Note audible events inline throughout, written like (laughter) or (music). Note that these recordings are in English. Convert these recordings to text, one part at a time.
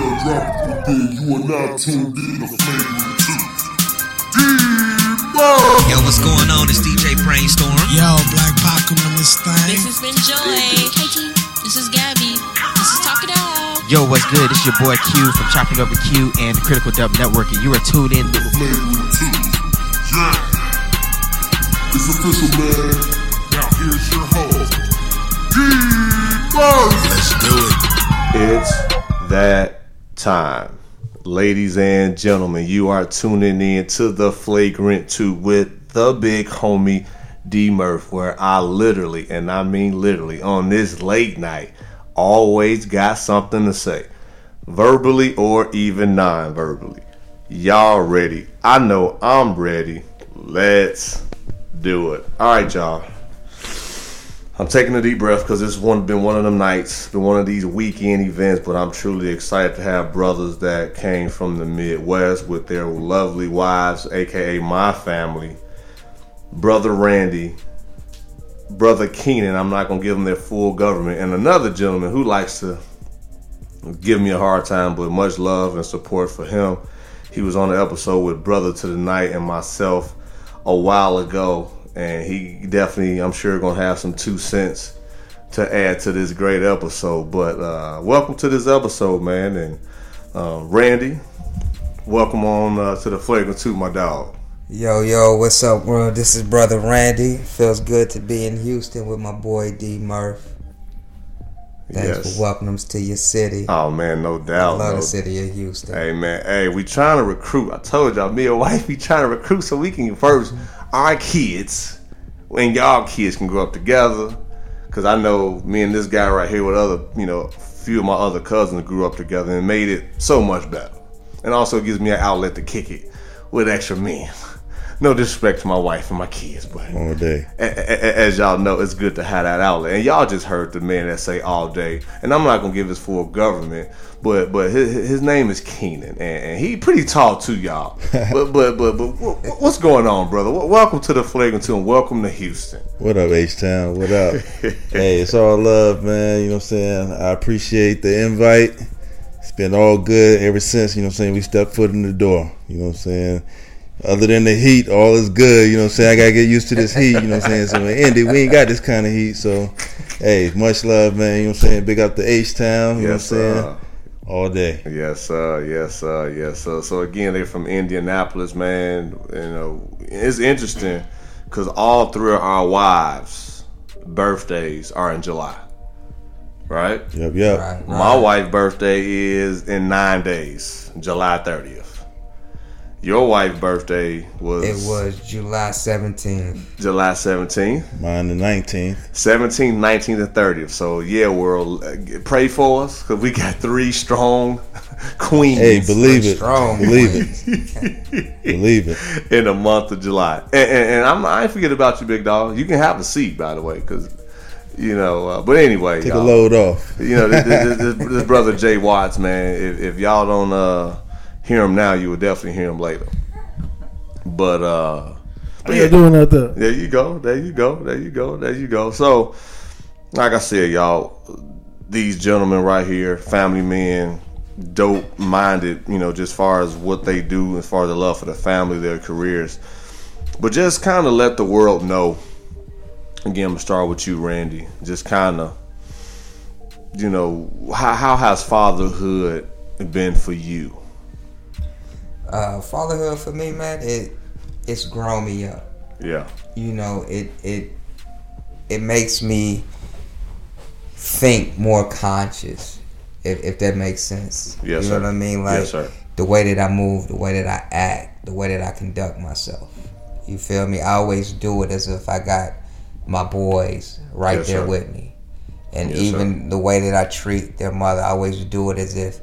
Drop it within. You are now tuned in to Flavor Two. Yo, what's going on? It's DJ Brainstorm. Yo, Black Pac on this thing. This has been Joy. KT, this is Gabby. This is Talk It Out. Yo, what's good? It's your boy Q from Chopping Up with Q and the Critical Dub Network, and you are tuned in to Flavor Two. Yeah. It's official, man. Now here's your host, D-Murph. Let's do it. It's that time. Ladies and gentlemen, you are tuning in to the Flagrant 2 with the big homie D Murph, where I literally, and I mean literally, on this late night, always got something to say, verbally or even non verbally. Y'all ready? I know I'm ready. Let's do it. All right, y'all. I'm taking a deep breath because this one been one of them nights, been one of these weekend events. But I'm truly excited to have brothers that came from the Midwest with their lovely wives, aka my family. Brother Randy, brother Keenan. I'm not gonna give them their full government, and another gentleman who likes to give me a hard time, but much love and support for him. He was on the episode with Brother to the Night and myself a while ago, and he definitely, I'm sure, gonna have some two cents to add to this great episode. But uh, welcome to this episode, man, and uh, Randy, welcome on uh, to the Flagrant Two, my dog. Yo, yo, what's up, world? This is Brother Randy. Feels good to be in Houston with my boy D Murph. Thanks Yes. for welcoming us to your city. Oh man, no I doubt. love no the city of Houston. Hey man, hey, we trying to recruit. I told y'all, me and wife, we trying to recruit so we can first our kids and y'all kids can grow up together. Cause I know me and this guy right here with other, you know, few of my other cousins grew up together and made it so much better. And also gives me an outlet to kick it with extra men. (laughs) No disrespect to my wife and my kids, but all day. a- a- as y'all know, it's good to have that outlet. And y'all just heard the man that say all day. And I'm not gonna give his full government, but but his, his name is Keenan, and, and he pretty tall too, y'all. (laughs) but but but but wh- wh- what's going on, brother? Welcome to the Flagrant and welcome to Houston. What up, H Town? What up? (laughs) hey, it's all love, man. You know what I'm saying? I appreciate the invite. It's been all good ever since, you know what I'm saying, we stepped foot in the door. You know what I'm saying? Other than the heat, all is good. You know what I'm saying? I gotta get used to this heat, you know what I'm saying? So in Indy, we ain't got this kind of heat. So hey, much love, man. You know what I'm saying? Big up to H Town, you Yes, know what I'm saying? sir. All day. Yes, sir. Yes, sir. Yes, sir. So again, they're from Indianapolis, man. You know, it's interesting because all three of our wives' birthdays are in July, right? Yep, yep. Right, My wife's birthday is in nine days, July 30th. Your wife's birthday was, It was July 17th. July 17th, Mine the 19th. 17th, 19th, and 30th. So, yeah, world, uh, pray for us because we got three strong (laughs) queens Hey, believe it. Strong (laughs) Believe it. believe it. in the month of July. And, and, and I'm, I ain't forget about you, big dog. You can have a seat, by the way, because, you know, uh, but anyway. Take a y'all. load off. you know, this, this, this, (laughs) this brother Jay Watts, man. If, if y'all don't uh, hear him now, you will definitely hear him later. But uh, but yeah, doing out there? there you go, there you go, there you go, there you go. So, like I said, y'all, these gentlemen right here, family men, dope minded, you know, just far as what they do, as far as the love for the family, their careers. But just kind of let the world know. Again, I'm gonna start with you, Randy. Just kind of you know, how, how has fatherhood been for you? Uh, fatherhood for me, man, it it's grown me up. Yeah, you know it it it makes me think more conscious if, if that makes sense Yes, you know sir. what i mean like Yes, sir. the way that i move the way that i act the way that i conduct myself you feel me i always do it as if i got my boys right Yes, there sir. with me and Yes, even the way that i treat their mother i always do it as if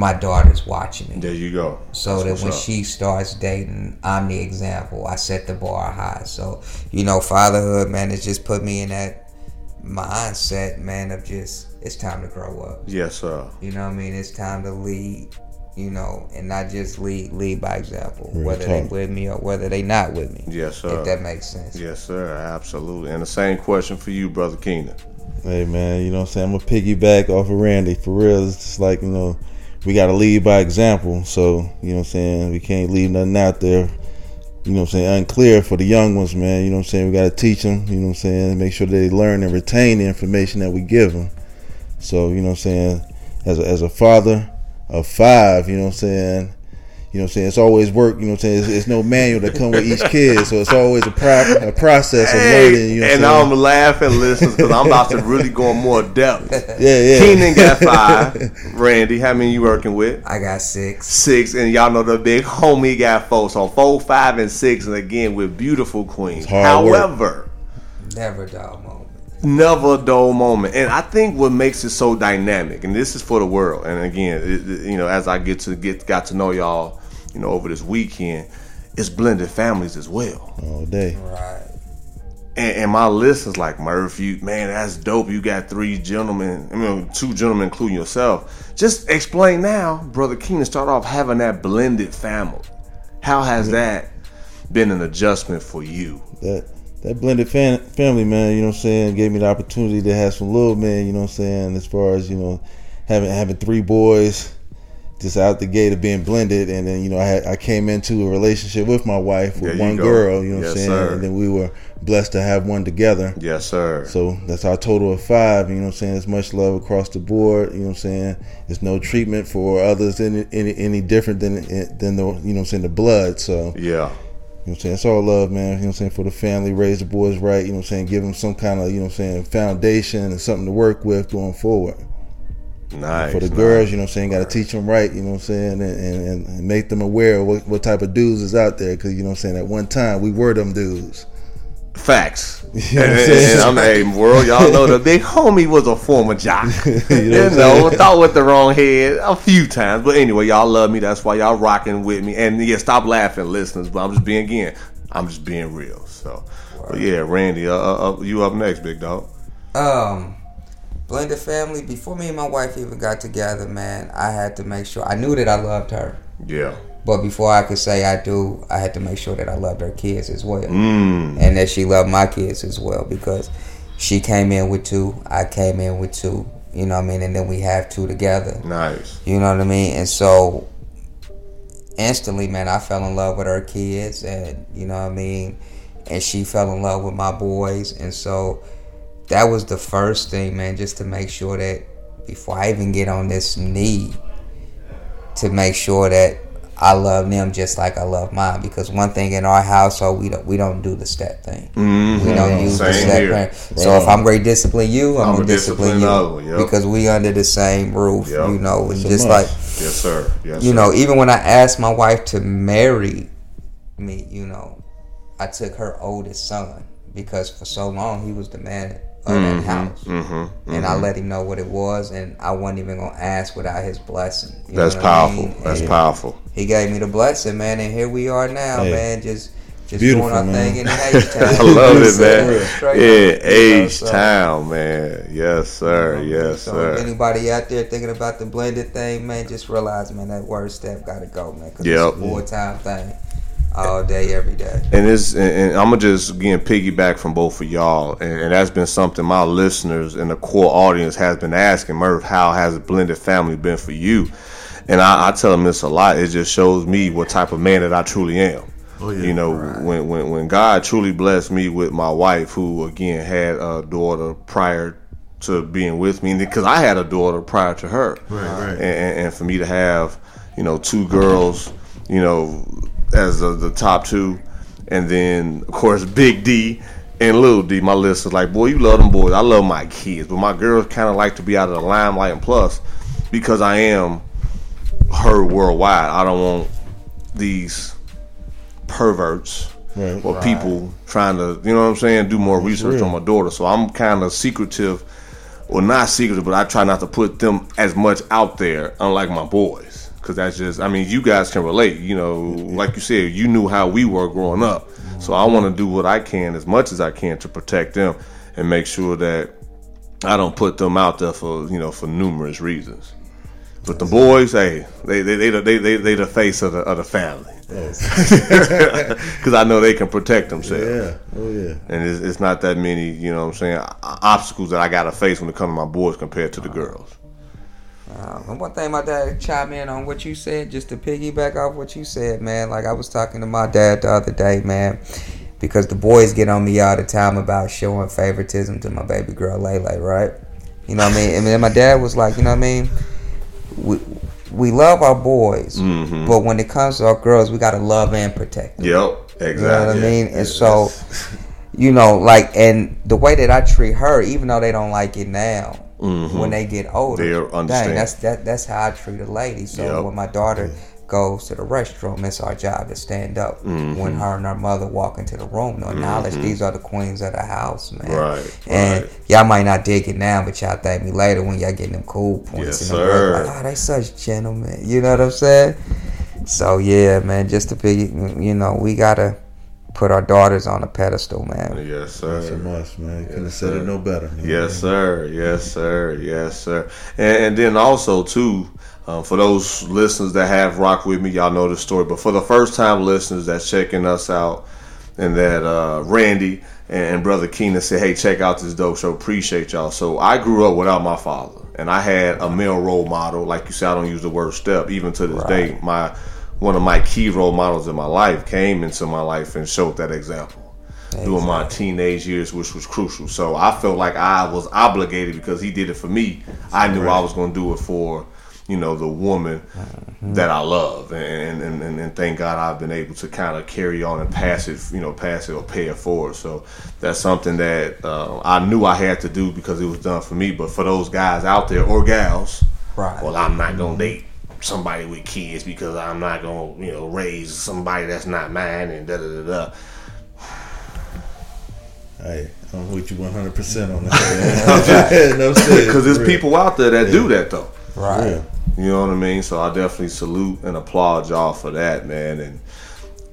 my daughter's watching me there you go. so That's that when up. she starts dating, I'm the example. I set the bar high. So, you know, fatherhood, man, has just put me in that mindset, man, of just, it's time to grow up. yes, sir. You know what I mean? It's time to lead, you know, and not just lead, lead by example, Real whether they talk. with me or whether they not with me. Yes, sir. If that makes sense. Yes, sir. Absolutely. And the same question for you, brother Keenan. Hey man, you know what I'm saying? I'm gonna piggyback off of Randy. For real, it's just like, you know, we got to lead by example. So you know what I'm saying. We can't leave nothing out there. You know what I'm saying? Unclear for the young ones, man. You know what I'm saying? We got to teach them. You know what I'm saying? Make sure they learn and retain the information that we give them. So you know what I'm saying? As a, as a father of five, you know what I'm saying? You know what I'm saying? It's always work. You know what I'm saying? It's, it's no manual that come with each kid, so it's always a, pro- a process of learning. You know and I'm I'm laughing, listeners, because I'm about to (laughs) really go in more depth. saying? Yeah, yeah. Keenan got (laughs) five. Randy, how many you working with? I got six. Six, and y'all know the big homie got four. So four, five, and six, and again with beautiful queens. hard work. However, Never dull moment. never a dull moment. And I think what makes it so dynamic, and this is for the world. And again, it, it- you know, as I get to get got to know y'all, you know, over this weekend, it's blended families as well. all day. Right. And, and my list is like Murph, you man, that's dope. You got three gentlemen, I mean, two gentlemen, including yourself. Just explain now, brother Keenan. Start off having that blended family. How has that been an adjustment for you? that that blended fam- family, man, you know what I'm saying, gave me the opportunity to have some little men, you know what I'm saying, as far as, you know, having having three boys just out the gate of being blended and then, you know, I had, I came into a relationship with my wife with one go. girl, you know what I'm saying? sir. And then we were blessed to have one together. Yes, sir. So that's our total of five. You know what I'm saying? It's much love across the board. You know what I'm saying? It's no treatment for others any any, any different than than the you know what I'm saying the blood. So yeah, you know what I'm saying? It's all love, man. You know what I'm saying? For the family, raise the boys right. You know what I'm saying? Give them some kind of, you know what I'm saying, foundation and something to work with going forward. Nice. For the nice. girls, you know what I'm saying? Got to teach them right, you know what I'm saying? And, and, and make them aware of what, what type of dudes is out there. Because, you know what I'm saying? At one time, we were them dudes. Facts. (laughs) You know what I'm and, saying? and I'm hey, world, y'all know the big homie was a former jock. (laughs) you know what I'm know, thought with the wrong head a few times. But anyway, y'all love me. That's why y'all rocking with me. And yeah, stop laughing, listeners. But I'm just being again, I'm just being real. So, but yeah, Randy, uh, uh, uh, you up next, big dog. Um, blended family. Before me and my wife even got together, man, I had to make sure I knew that I loved her. Yeah. But before I could say I do, I had to make sure that I loved her kids as well, Mm. and that she loved my kids as well because she came in with two, I came in with two. You know what I mean? And then we have two together. Nice. You know what I mean? And so instantly, man, I fell in love with her kids, and you know what I mean. And she fell in love with my boys, and so that was the first thing, man, just to make sure that before I even get on this knee, to make sure that I love them just like I love mine. Because one thing in our household, we don't we don't do the step thing. We don't use the Mm-hmm. Step here. thing. So if I'm going to discipline you, I'm, I'ma discipline, discipline you the other one, yep. because we under the same roof. Yep. You know, and It's a just must. like Yes, sir. Yes, you sir. know, even when I asked my wife to marry me, you know, I took her oldest son because for so long he was the man of that house, Mm-hmm. and I let him know what it was, and I wasn't even gonna ask without his blessing. You That's know what I powerful. mean? That's And powerful. He gave me the blessing, man, and here we are now, Hey. man. Just. Just Beautiful, doing our man. thing in (laughs) H Town. I love it, man. Straight Yeah, up, you H so- Town, man. Yes, sir. Yes, so sir. if anybody out there thinking about the blended thing, man, just realize, man, that word step got to go, man. Cause Yep. it's a full time thing, all day, every day. And it's and, and I'm gonna just again piggyback from both of y'all, and, and that's been something my listeners and the core audience has been asking. Murph, how has a blended family been for you? And I, I tell them this a lot. It just shows me what type of man that I truly am. Oh, yeah. You know, when, when when God truly blessed me with my wife, who again had a daughter prior to being with me, because I had a daughter prior to her, Right, right. And, and, and for me to have, you know, two girls, you know, as the, the top two, and then of course Big D and Little D. My list is like, boy, you love them boys. I love my kids, but my girls kind of like to be out of the limelight. And plus, because I am heard worldwide, I don't want these perverts Right. or people trying to, you know what I'm saying, do more research real. on my daughter. So I'm kind of secretive, or not secretive, but I try not to put them as much out there, unlike my boys. Because that's just, I mean, you guys can relate. You know, like you said, you knew how we were growing up. So I want to do what I can, as much as I can, to protect them and make sure that I don't put them out there for, you know, for numerous reasons. But the boys, hey, they they they they they, they the face of the of the family. Because (laughs) I know they can protect themselves. Yeah. Oh yeah. And it's, it's not that many, you know what I'm saying, obstacles that I got to face when it comes to my boys compared to the girls. Uh, and one thing my dad chime in on what you said, just to piggyback off what you said, man. Like I was talking to my dad the other day, man, because the boys get on me all the time about showing favoritism to my baby girl Lele, right? You know what I mean? And then my dad was like, you know what I mean? We we love our boys, Mhm. but when it comes to our girls, we gotta love and protect. Them. Yep, exactly. You know what I mean? And so, you know, like, and the way that I treat her, even though they don't like it now, Mhm. when they get older, They'll dang, understand. that's that, that's how I treat a lady. So Yep. when my daughter goes to the restroom, it's our job to stand up. Mhm. When her and her mother walk into the room, to acknowledge Mhm. these are the queens of the house, man. Right, And right. y'all might not dig it now, but y'all thank me later when y'all getting them cool points. Yes, sir. Like, oh, they such gentlemen. You know what I'm saying? So yeah, man, just to be, you know, we gotta put our daughters on a pedestal, man. Yes, sir. That's a must, man. You couldn't have Yes, said sir. it no better. you know Yes, sir. Yes, sir. Yes, sir. And, and then also too, um, for those listeners that have rock with me, y'all know the story. But for the first time listeners that's checking us out, and that uh, Randy and, and brother Keenan said, "Hey, check out this dope show. Appreciate y'all." So I grew up without my father, and I had a male role model. Like you said, I don't use the word step. Even to this day, my one of my key role models in my life came into my life and showed that example during my teenage years, which was crucial. So I felt like I was obligated because he did it for me. I knew I was going to do it for, you know, the woman that I love, and and, and and thank God I've been able to kind of carry on and pass it, you know, pass it or pay it forward. So that's something that uh, I knew I had to do because it was done for me. But for those guys out there or gals, Right. well, I'm not gonna date somebody with kids because I'm not gonna, you know, raise somebody that's not mine and da da da da. Hey, I'm with you 100 percent on that. (laughs) (laughs) no shit. Because there's people out there that do that though. Right. Real. You know what I mean? So I definitely salute and applaud y'all for that, man. And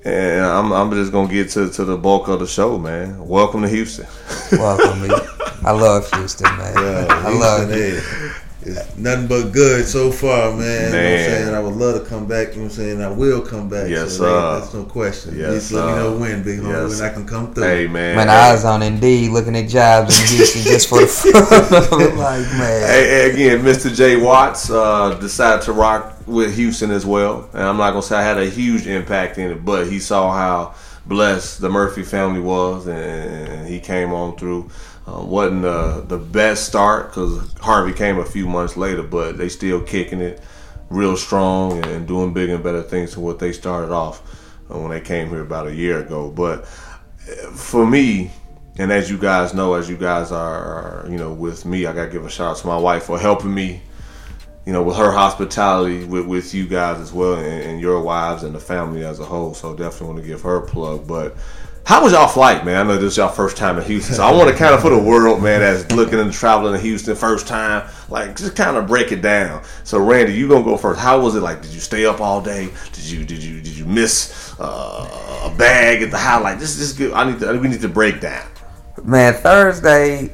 and I'm I'm just gonna get to, to the bulk of the show, man. Welcome to Houston. Welcome me. (laughs) I love Houston, man. Yeah, I love it. Hey, it's nothing but good so far, man. You know what I'm saying? I would love to come back. You know what I'm saying? I will come back. Yes, so sir. That's no question. Yes, Just let me know when, big homie, Yes. when I can come through. Hey man. Man, hey. I was on Indeed looking at jobs in Houston just for the fun. (laughs) (laughs) Like, man. Hey, hey, again, Mr. J Watts uh, decided to rock with Houston as well, and I'm not gonna say I had a huge impact in it, but he saw how blessed the Murphy family was, and, and he came on through. Uh, wasn't uh, the best start because Harvey came a few months later, but they still kicking it real strong and doing big and better things than what they started off uh, when they came here about a year ago. But uh, for me, and as you guys know, as you guys are, are, you know, with me, I gotta give a shout out to my wife for helping me, you know, with her hospitality with, with you guys as well, and, and your wives and the family as a whole. So definitely want to give her a plug. But how was y'all flight, man? I know this is y'all first time in Houston, so I want to kind of for the world, man, that's looking and traveling to Houston first time, like just kind of break it down. So Randy, you gonna go first? How was it like? Did you stay up all day? Did you did you did you miss uh, a bag at the highlight? This is good. I need to we need to break down. Man, Thursday,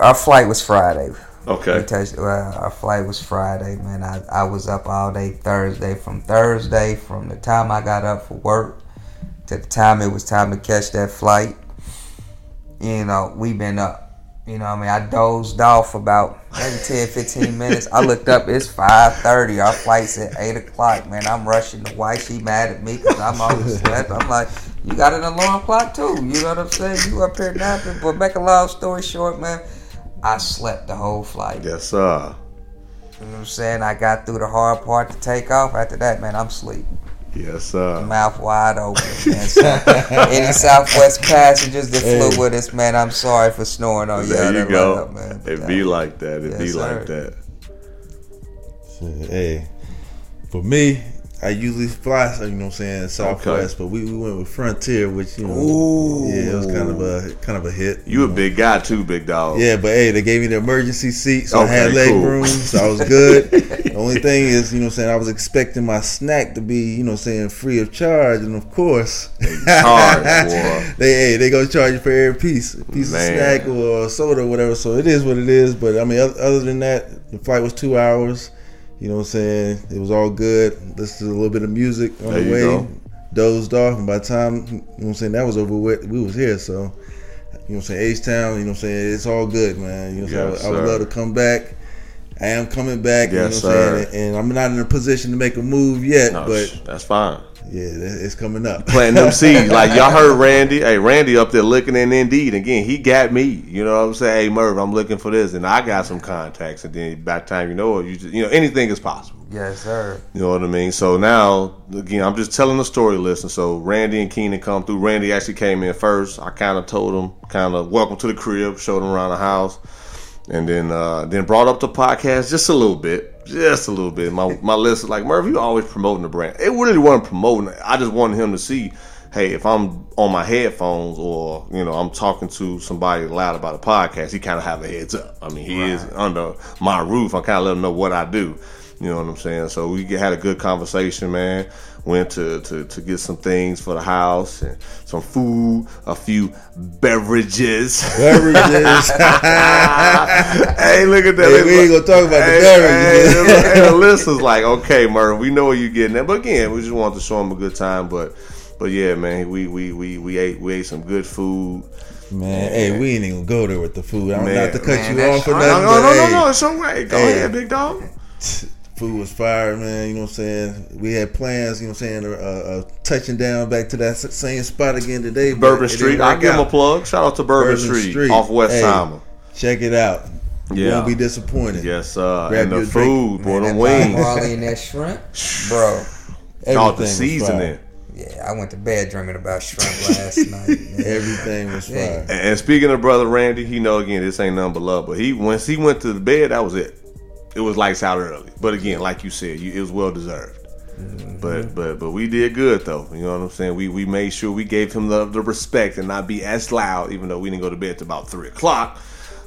our flight was Friday. Okay. Touched, well, our flight was Friday, man. I, I was up all day Thursday. From Thursday, from the time I got up for work to the time it was time to catch that flight, you uh, know, we been up. You know what I mean? I dozed off about maybe 10, 15 minutes. I looked up, it's 5.30. Our flight's at 8 o'clock, man. I'm rushing. The wife, she mad at me because I'm overslept. I'm like, you got an alarm clock too. You know what I'm saying? You up here napping. But make a long story short, man, I slept the whole flight. Yes, sir. You know what I'm saying? I got through the hard part to take off. After that, man, I'm asleep. Yes, sir. Mouth wide open, man. So, (laughs) any Southwest passengers that flew with us, man, I'm sorry for snoring on There y'all. you go. lineup, man. It be like that. It Yes, be sir. like that. Hey, for me, I usually fly, you know what I'm saying, Southwest, but we, we went with Frontier, which you know, Ooh. yeah, it was kind of a kind of a hit. You a big guy too, big dog. Yeah, but hey, they gave me the emergency seat, so I had leg cool. room, so I was good. (laughs) the only thing is, you know what I'm saying, I was expecting my snack to be, you know what I'm saying, free of charge, and of course, (laughs) charge, boy. they hey, they gonna charge you for every piece, a piece Man. of snack or soda or whatever. So it is what it is. But I mean, other than that, the flight was two hours. You know what I'm saying? It was all good. Listened to a little bit of music on There the way. go. Dozed off, and by the time you know what I'm saying that was over with, we was here. So you know what I'm saying, H Town. You know what I'm saying? It's all good, man. You know, what I'm Yes, saying? I would- I would love to come back. I am coming back. Yes, you know what I'm saying? And I'm not in a position to make a move yet, No, but that's fine. yeah, it's coming up. planting them (laughs) seeds. Like y'all heard Randy. Hey, Randy up there looking in Indeed. Again, he got me. You know what I'm saying? Hey, Murph, I'm looking for this, and I got some contacts. And then by the time you know it, you just you know anything is possible. Yes, sir. You know what I mean? So now, again, I'm just telling the story. Listen, so Randy and Keenan come through. Randy actually came in first. I kind of told him, kind of welcome to the crib, showed him around the house, and then uh, then brought up the podcast just a little bit, just a little bit. My my list is like Murphy, you always promoting the brand. It really wasn't promoting. it. I just wanted him to see. Hey, if I'm on my headphones or you know I'm talking to somebody loud about a podcast, he kind of have a heads up. I mean, he is under my roof. I kind of let him know what I do. You know what I'm saying? So we had a good conversation, man. Went to, to, to get some things for the house and some food, a few beverages. Beverages. (laughs) hey, look at that. Hey, we ain't gonna talk about the beverages. Hey, the- hey, the listeners like, okay, Murph, we know where you're getting at. But again, we just wanted to show him a good time. But but yeah, man, we we we, we ate we ate some good food. Man, hey, we ain't even gonna go there with the food. I'm Man, not to cut man, you that's- off or No, nothing. no, but, no, no, no, it's all right. Go Hey. ahead, big dog. (laughs) Food was fire, man. You know what I'm saying? We had plans, you know what I'm saying, uh, uh, touching down back to that same spot again today. but Bourbon Street. I work give him a plug. Shout out to Bourbon, Bourbon Street, Street. off West Hey. Simon. Check it out. You Yeah. won't be disappointed. Yes, uh, Grab and the your drink. food, boy, Man, them wings. Marley and that shrimp, bro. (laughs) Everything All the seasoning. Yeah, I went to bed dreaming about shrimp last (laughs) night. Man. Everything was Yeah. fire. And, and speaking of brother Randy, he know again this ain't nothing but love. But he once he went to the bed, that was it. It was lights out early. But again, like you said, you, it was well deserved. But mm-hmm. but but we did good though. You know what I'm saying? We we made sure we gave him the, the respect and not be as loud, even though we didn't go to bed till about three o'clock.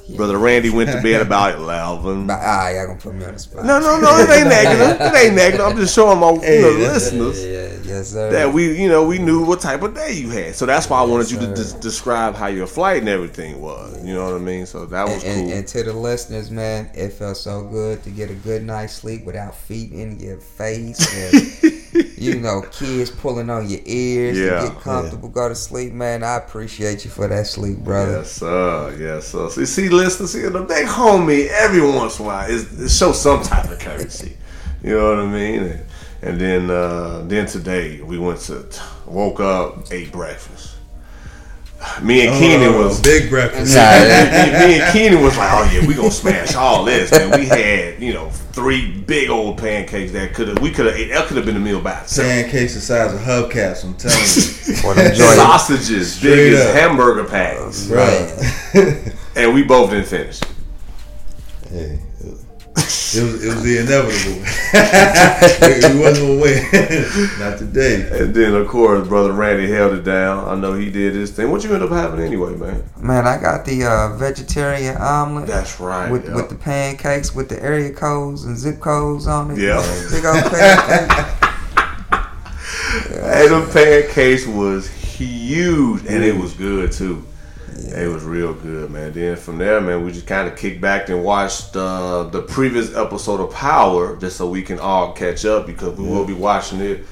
Brother Randy went to bed (laughs) about eleven. But, ah, y'all gonna put me on the spot. No, no, no, it ain't negative. (laughs) It ain't negative. I'm just showing my you know, Hey, listeners Yeah, yes, that we, you know, we knew what type of day you had. So that's why I wanted you to des- describe how your flight and everything was. You know what I mean? So that was and, cool. and to the listeners, man, it felt so good to get a good night's sleep without feet in your face and (laughs) you know kids pulling on your ears Yeah. to get comfortable, go to sleep, man. I appreciate you for that sleep, brother. Yes, sir. Yes, sir. See, see, listen, see, the big homie every once in a while it shows some type of courtesy. You know what I mean? And, and then, uh, then today we went to woke up, ate breakfast. Me and Keenan Oh, was big breakfast. (laughs) me, me and Keenan was like, oh yeah, we gonna smash all this, man. We had, you know, three big old pancakes that could have we could have that could have been a meal by itself. Pancakes the size of hubcaps. I'm telling you. (laughs) For them joints. Sausages, Straight big as hamburger patties. Right. (laughs) And we both didn't finish. Hey, it was it was the inevitable. (laughs) we wasn't gonna win. (laughs) Not today. And then of course brother Randy held it down. I know he did his thing. What you end up having anyway, man? Man, I got the uh, vegetarian omelet. That's right. With, yeah. with the pancakes with the area codes and zip codes on it. Yeah. man. (laughs) Big old pancakes. Hey, them pancakes was huge, and it was good too. It was real good, man. Then from there, man, we just kind of kicked back and watched uh, the previous episode of Power, just so we can all catch up because we will be watching it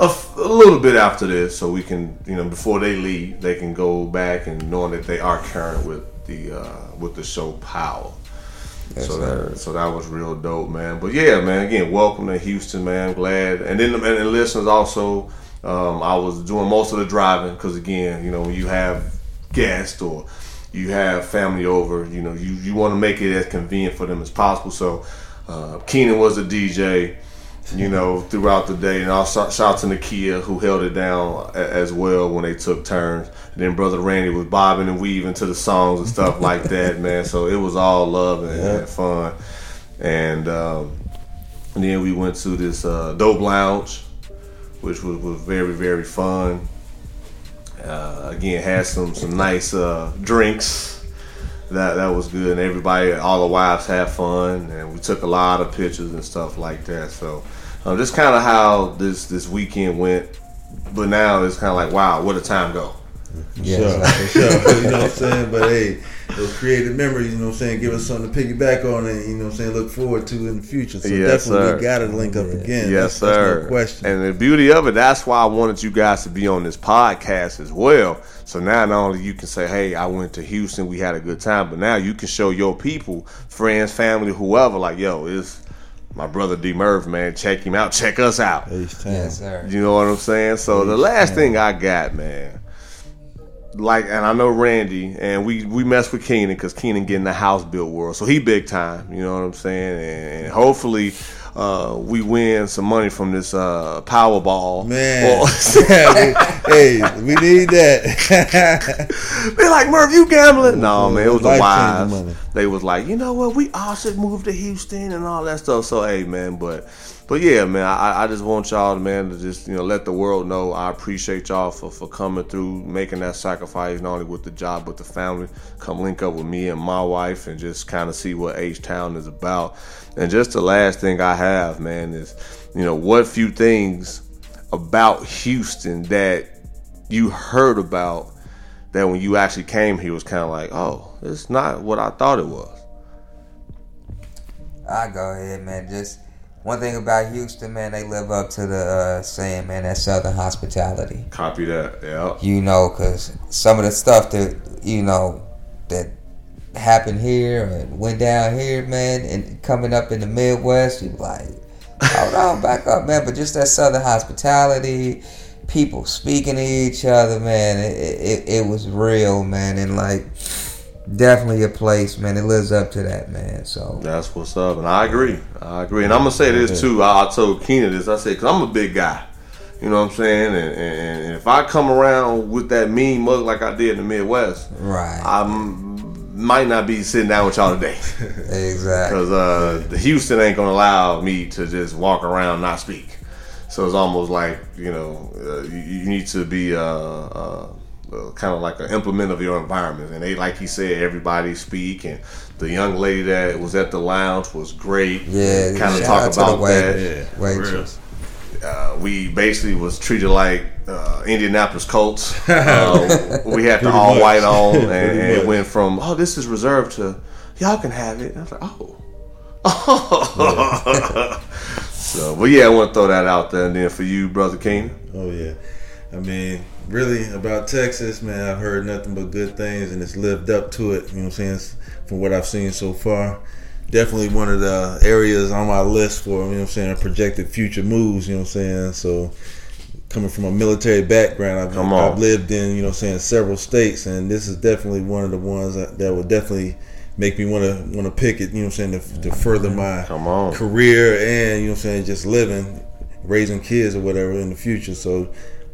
a, f- a little bit after this, so we can, you know, before they leave, they can go back and knowing that they are current with the uh, with the show Power. so that so that was real dope, man. But yeah, man. Again, welcome to Houston, man. Glad. And then and, and listeners also, um, I was doing most of the driving because again, you know, when you have guests or you have family over, you know, you you want to make it as convenient for them as possible. So uh, Keenan was a DJ. You know, throughout the day, and also shout out to Nakia who held it down as well when they took turns. And then brother Randy was bobbing and weaving to the songs and stuff (laughs) like that, man. So it was all love and, and fun. And, um, and then we went to this uh, dope lounge, which was, was very very fun. Uh, again, had some some nice uh, drinks. That that was good, and everybody, all the wives had fun, and we took a lot of pictures and stuff like that. So, um, just kind of how this this weekend went. But now it's kind of like, wow, what a time go. Yeah, sure, for sure. (laughs) You know what I'm saying? But hey, those creative memories, you know what I'm saying, give us something to piggyback on and, you know what I'm saying, look forward to in the future. So Yes, definitely sir. we got to link up again. Yes, That's- that's sir. no question. And the beauty of it, that's why I wanted you guys to be on this podcast as well. So now not only you can say, "Hey, I went to Houston, we had a good time," but now you can show your people, friends, family, whoever, like, "Yo, it's my brother D Murph, man. Check him out. Check us out." H Town. Yes, sir. You know what I'm saying? So the last thing I got, man, like, and I know Randy, and we we mess with Keenan because Keenan getting the house built world, so he big time. You know what I'm saying? And, hopefully, uh, we win some money from this uh, Powerball. Man, Well, (laughs) hey, we need that. (laughs) they like Murph, you gambling? No, man, it was the wives. They was like, you know what? We all should move to Houston and all that stuff. So, hey, man, but. But yeah, man, I, I just want y'all, man, to just you know let the world know I appreciate y'all for, for coming through, making that sacrifice, not only with the job but the family. Come link up with me and my wife, and just kind of see what H Town is about. And just the last thing I have, man, is you know what few things about Houston that you heard about that when you actually came here was kind of like, oh, it's not what I thought it was. I go ahead, man. Just one thing about Houston, man, they live up to the uh, saying, man, that Southern hospitality. Copy that. Yeah. You know, because some of the stuff that you know that happened here and went down here, man, and coming up in the Midwest, you like, hold on, back up, man. But just that Southern hospitality, people speaking to each other, man, it, it, it was real, man, and like definitely a place, man. It lives up to that, man. So That's what's up, and I agree. I agree, and I'm gonna say this too. I, I told Keenan this. I said, "Cause I'm a big guy, you know what I'm saying, and, and, and if I come around with that mean mug like I did in the Midwest, right, I might not be sitting down with y'all today, (laughs) exactly. because uh, the Houston ain't gonna allow me to just walk around and not speak. So it's almost like you know uh, you, you need to be uh, uh, kind of like an implement of your environment. And they, like he said, everybody speak. And the young lady that was at the lounge was great. Yeah, kind of talk out the about waiter. that. Yeah, Waitress. Uh, we basically was treated like uh, Indianapolis Colts. (laughs) Uh, we had the all much. white on, (laughs) and, and it went from oh this is reserved to y'all can have it. And I was like oh. oh. (laughs) so, but yeah, I want to throw that out there. And then for you, brother King, Oh yeah, I mean, really about Texas, man. I've heard nothing but good things, and it's lived up to it. You know what I'm saying? From what I've seen so far, definitely one of the areas on my list for you know what I'm saying projected future moves. You know what I'm saying? So. Coming from a military background, I've. I've lived in, you know, what I'm saying several states, and this is definitely one of the ones that, that would definitely make me want to want to pick it. You know, what I'm saying to, to further my Come on. career and you know what I'm saying just living raising kids or whatever in the future so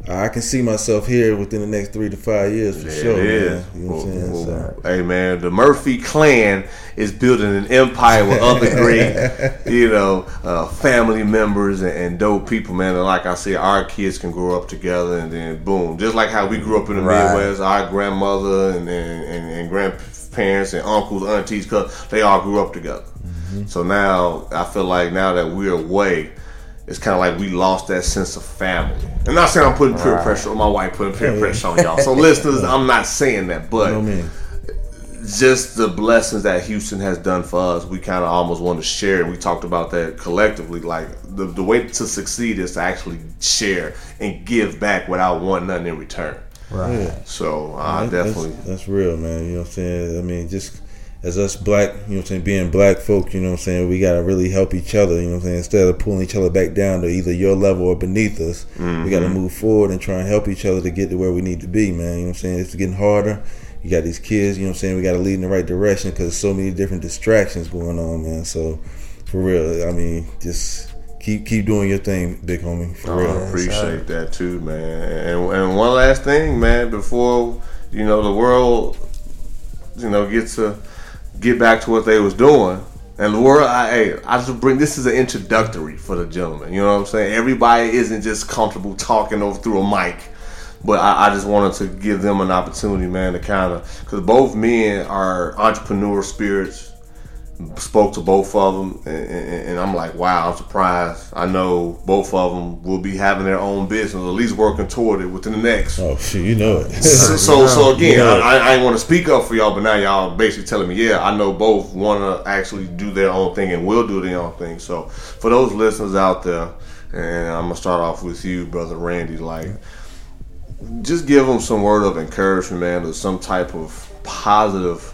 I can see myself here within the next three to five years for There sure man. you know what I'm saying Well, so, Hey man, the Murphy clan is building an empire with other (laughs) great, you know, uh, family members and, and dope people, man. And like I said, our kids can grow up together, and then boom, just like how we grew up in the Right. Midwest, our grandmother and and, and, and grandparents and uncles, aunties, cuz they all grew up together. So now I feel like now that we're away. It's kind of like we lost that sense of family. I'm not saying I'm putting peer pressure on my wife, putting peer pressure on y'all. So (laughs) listeners, I'm not saying that, but you know what I mean just the blessings that Houston has done for us, we kind of almost want to share. And we talked about that collectively. Like the, the way to succeed is to actually share and give back without wanting nothing in return. Right. yeah So I That- that's- definitely, that's, real man you know what I'm saying I mean just as us black you know what I'm saying being black folk you know what I'm saying we gotta really help each other you know what I'm saying instead of pulling each other back down to either your level or beneath us we Mm-hmm. gotta move forward and try and help each other to get to where we need to be man you know what I'm saying it's getting harder you got these kids you know what I'm saying we gotta lead in the right direction because so many different distractions going on man so for real I mean just keep keep doing your thing big homie for I real appreciate that too, man. And, and one last thing, man, before you know the world, you know, gets to get back to what they was doing. And Laura, I, hey, I just bring this is an introductory for the gentleman. You know what I'm saying? Everybody isn't just comfortable talking over through a mic, but I, I just wanted to give them an opportunity, man, to kind of because both men are entrepreneur spirits. Spoke to both of them, and, and, and I'm like, wow, I'm surprised. I know both of them will be having their own business, at least working toward it within the next. Oh shit, you know it. So, (laughs) so, so again, Yeah. I, I ain't want to speak up for y'all, but now y'all basically telling me, yeah, I know both want to actually do their own thing and will do their own thing. So, for those listeners out there, and I'm gonna start off with you, brother Randy, like, just give them some word of encouragement, man, or some type of positive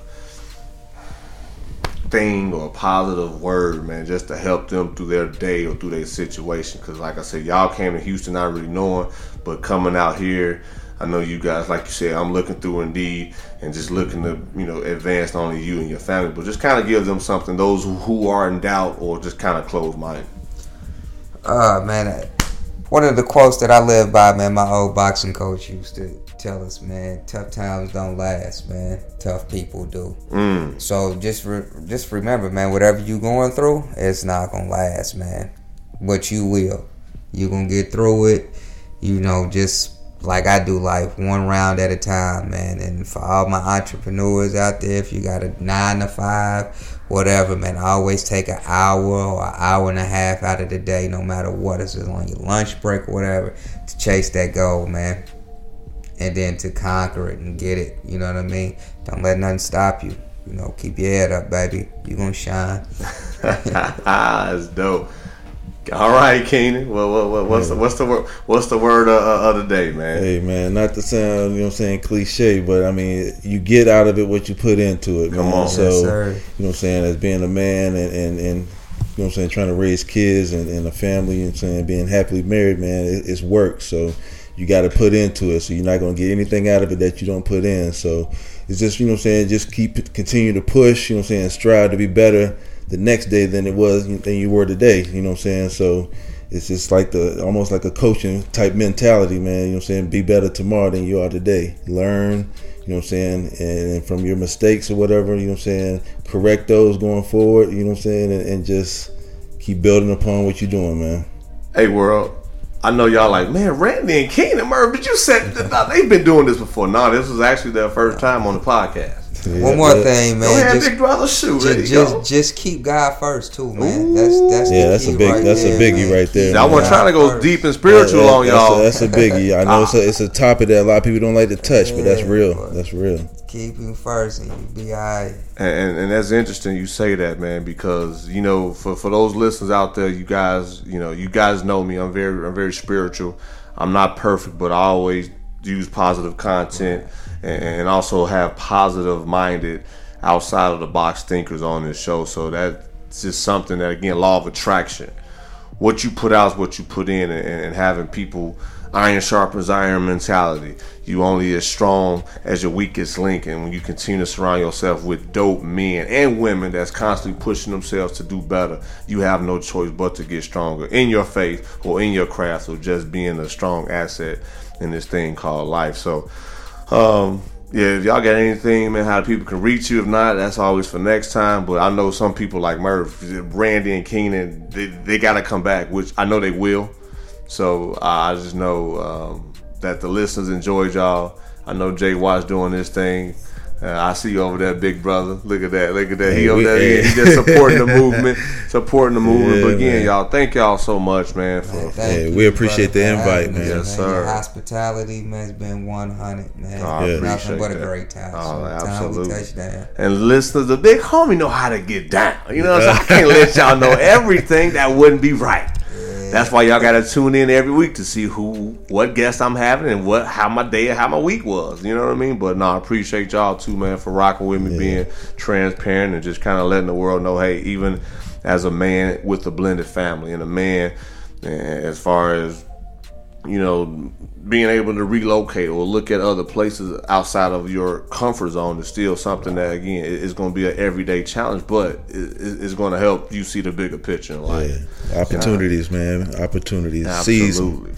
thing or a positive word, man, just to help them through their day or through their situation. Because, like I said, y'all came to Houston not really knowing, but coming out here, I know you guys, like you said, I'm looking through Indeed and just looking to, you know, advance only you and your family, but just kind of give them something, those who, are in doubt or just kind of closed minded. Uh man, one of the quotes that I live by, man, my old boxing coach used to tell us, man, tough times don't last, man. Tough people do. Mm. So just re- just remember, man, whatever you're going through, it's not gonna last, man. But you will. You're gonna get through it. You know, just like I do life, one round at a time, man. And for all my entrepreneurs out there, if you got a nine to five, whatever, man, always take an hour or an hour and a half out of the day, no matter what. It's just on your lunch break or whatever, to chase that goal, man. And then to conquer it and get it. You know what I mean? Don't let nothing stop you. You know, keep your head up, baby. You're gonna shine. (laughs) That's dope. All right, Keenan. Well, what, what, what's the what's the word what's the word uh, uh, of the day, man? Hey man, not to sound you know what I'm saying cliche, but I mean you get out of it what you put into it. Come man. on. so Yes, sir. you know what I'm saying as being a man and and, and you know what I'm saying trying to raise kids and, and a family and saying being happily married, man, it, it's work. So you got to put into it. So you're not gonna get anything out of it that you don't put in. So it's just you know I'm saying just keep continue to push. You know what I'm saying strive to be better the next day than it was than you were today. You know what I'm saying? So it's just like the almost like a coaching type mentality, man. You know what I'm saying? Be better tomorrow than you are today. Learn, you know what I'm saying, and from your mistakes or whatever, you know what I'm saying, correct those going forward, you know what I'm saying, and, and just keep building upon what you're doing, man. Hey, world. I know y'all like, man, Randy and Keenan Murph, did you set they've been doing this before. No, this was actually their first time on the podcast. One more thing, Go ahead, man. Just, big brother, shoot. Just, just, just keep God first, too, man. That's that's Yeah, the that's a big- right that's a biggie man. right there, Keep man. I wasn't God trying to go first. deep and spiritual Yeah, on that's y'all. A, that's a biggie. I know it's a, it's a topic that a lot of people don't like to touch, but that's real. but- That's real. Keep him first, and you be alright. And, and, and that's interesting you say that, man, because you know, for, for those listeners out there, you guys, you know, you guys know me. I'm very I'm very spiritual. I'm not perfect, but I always use positive content and, and also have positive minded outside of the box thinkers on this show. So that's just something that again, law of attraction. What you put out is what you put in, and, and having people iron sharpens iron mentality. You only as strong as your weakest link, and when you continue to surround yourself with dope men and women that's constantly pushing themselves to do better, you have no choice but to get stronger in your faith or in your craft, or just being a strong asset in this thing called life. So, um, yeah, if y'all got anything, man, how people can reach you. If not, that's always for next time. But I know some people like Murph, Randy, and Keenan, they, they got to come back, which I know they will. So uh, I just know um, that the listeners enjoyed y'all. I know Jay Watts doing this thing. Uh, I see you over there, big brother. Look at that. Look at that. He over we- there. hey. He just supporting the (laughs) movement. Supporting the movement. Yeah, but again, man. y'all, thank y'all so much, man, for, Thank Hey, you, we appreciate brother, the invite, me, man. Yes, Your sir. hospitality, man, has been 100, man. Oh, I Yeah. Nothing appreciate but a that. great time. Oh, so absolutely. Time we touch down. And listeners, the big homie know how to get down. You know what I'm saying? I can't (laughs) let y'all know everything that wouldn't be right. That's why y'all gotta tune in every week to see who, what guest I'm having, and what, how my day, how my week was. You know what I mean? But no, I appreciate y'all too, man, for rocking with me, being transparent, and just kind of letting the world know, hey, even as a man with a blended family and a man, eh, as far as you know, being able to relocate or look at other places outside of your comfort zone is still something that, again, is going to be an everyday challenge, but it- it- it's going to help you see the bigger picture in life. Yeah. Opportunities, man. Opportunities. Seize 'em. Absolutely.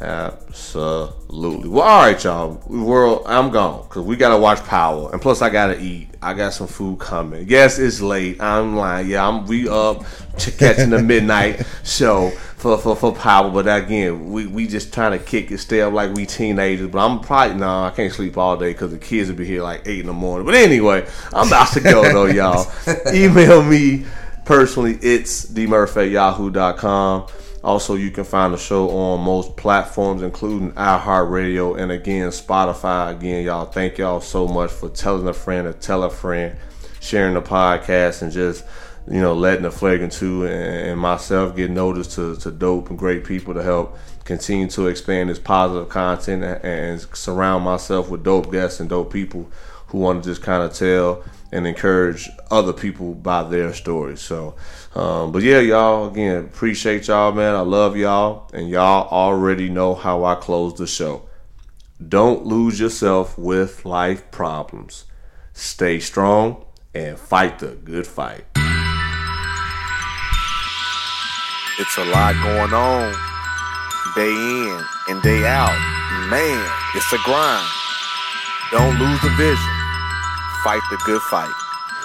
Absolutely. Well, all right, y'all. World, I'm gone because we gotta watch Power, and plus I gotta eat. I got some food coming. Yes, it's late. I'm lying. Yeah, I'm we up ch- catching the (laughs) midnight show. For, for, for power. But again, we, we just trying to kick it, stay up like we teenagers. But I'm probably no, I can't sleep all day because the kids will be here like eight in the morning. But anyway, I'm about to go though, (laughs) y'all. Email me personally. It's dmurph at yahoo.com. Also, you can find the show on most platforms, including iHeartRadio and again Spotify. Again, y'all, thank y'all so much for telling a friend to tell a friend, sharing the podcast, and just you know letting the flagrant two and, myself get noticed to, to dope and great people to help continue to expand this positive content and, and surround myself with dope guests and dope people who want to just kind of tell and encourage other people by their stories. So, um, but yeah, y'all, again, appreciate y'all, man. I love y'all, and y'all already know how I close the show. Don't lose yourself with life problems. Stay strong and fight the good fight. It's a lot going on day in and day out. Man, it's a grind. Don't lose the vision. Fight the good fight.